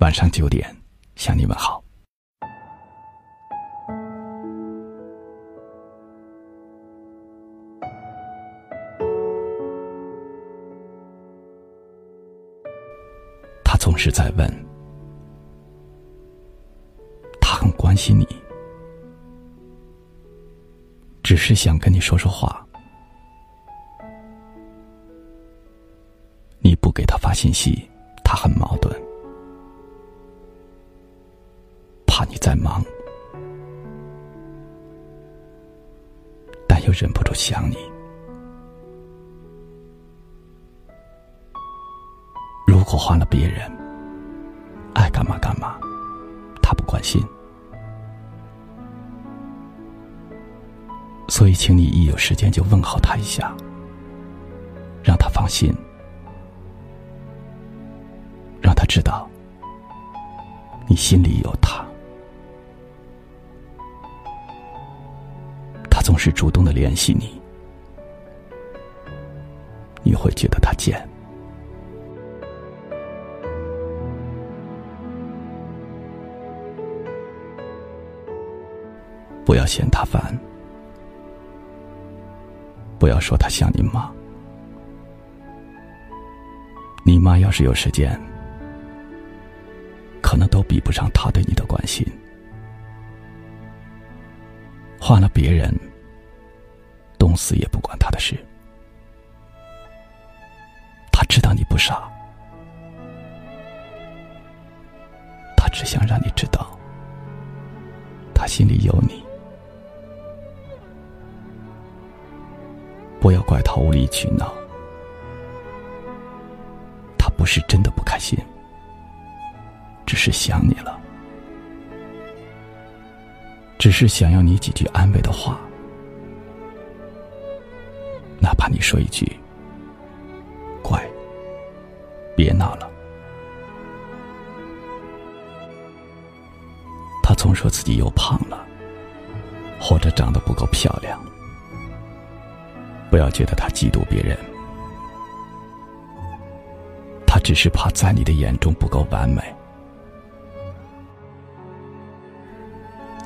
晚上九点向你问好。他总是在问，他很关心你，只是想跟你说说话。你不给他发信息，他很矛盾，在忙，但又忍不住想你。如果换了别人，爱干嘛干嘛，他不关心。所以，请你一有时间就问候他一下，让他放心。让他知道，你心里有他，是主动的联系你，你会觉得他贱。不要嫌他烦，不要说他像你妈，你妈要是有时间。可能都比不上他对你的关心。换了别人，冻死也不关他的事。他知道你不傻，他只想让你知道，他心里有你。不要怪他无理取闹，他不是真的不开心。只是想你了，只是想要你几句安慰的话，哪怕你说一句“乖，别闹了”。他总说自己又胖了，或者长得不够漂亮，不要觉得他嫉妒别人，他只是怕在你的眼中不够完美。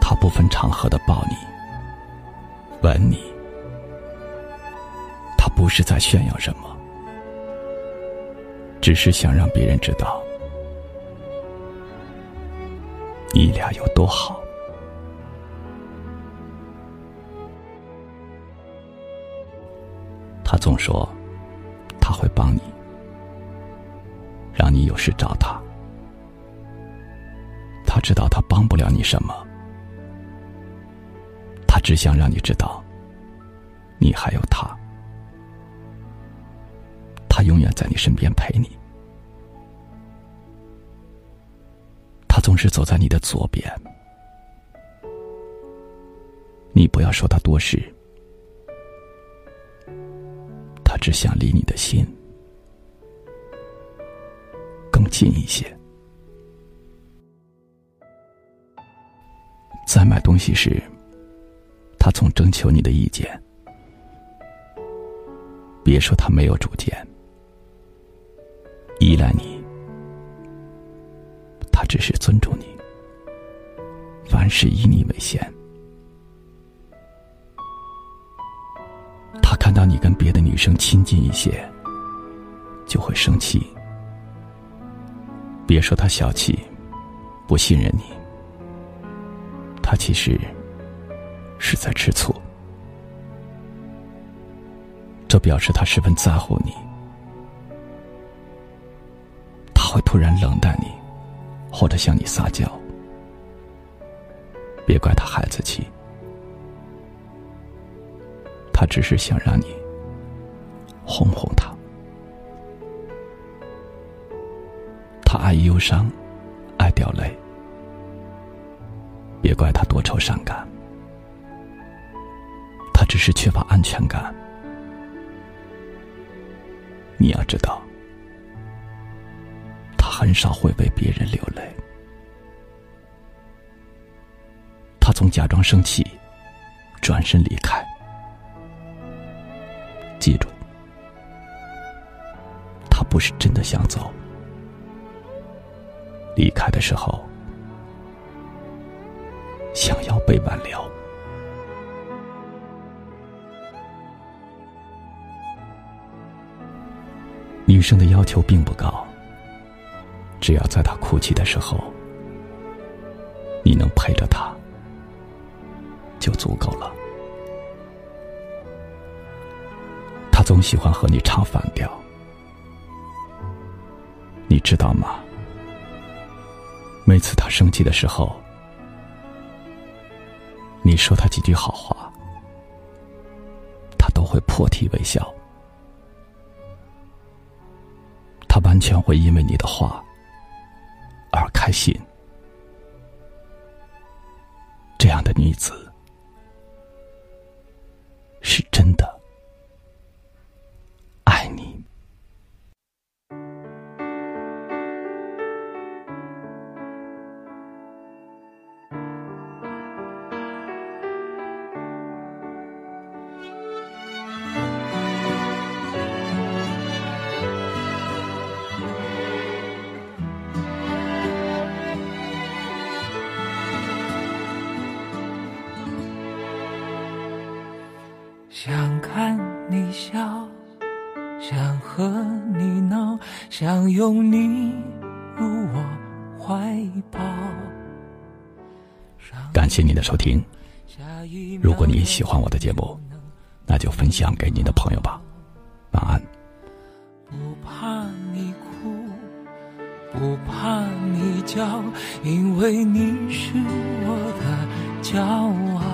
他不分场合的抱你、吻你，不是在炫耀什么，只是想让别人知道你俩有多好。他总说他会帮你，让你有事找他。他知道他帮不了你什么。他只想让你知道，你还有他，他永远在你身边陪你，他总是走在你的左边，你不要说他多事，他只想离你的心更近一些。在买东西时。他总征求你的意见，别说他没有主见，依赖你，他只是尊重你，凡事以你为先。他看到你跟别的女生亲近一些，就会生气。别说他小气，不信任你，他其实。是在吃醋，这表示他十分在乎你。突然冷淡你，或者向你撒娇，别怪他孩子气，他只是想让你哄哄他。他爱忧伤，爱掉泪，别怪他多愁善感。他只是缺乏安全感。你要知道，很少会为别人流泪。他总假装生气，转身离开。记住，他不是真的想走，离开的时候，想要被挽留。女生的要求并不高，只要在他哭泣的时候，你能陪着他，就足够了。他总喜欢和你唱反调，你知道吗？每次他生气的时候，你说他几句好话，他都会破涕为笑。他完全会因为你的话开心。这样的女子想看你笑，想和你闹，想拥你入我怀抱。感谢您的收听，如果你喜欢我的节目，那就分享给你的朋友吧。晚安。不怕你哭，不怕你叫，因为你是我的骄傲。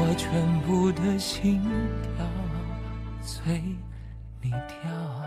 我全部的心跳随你跳。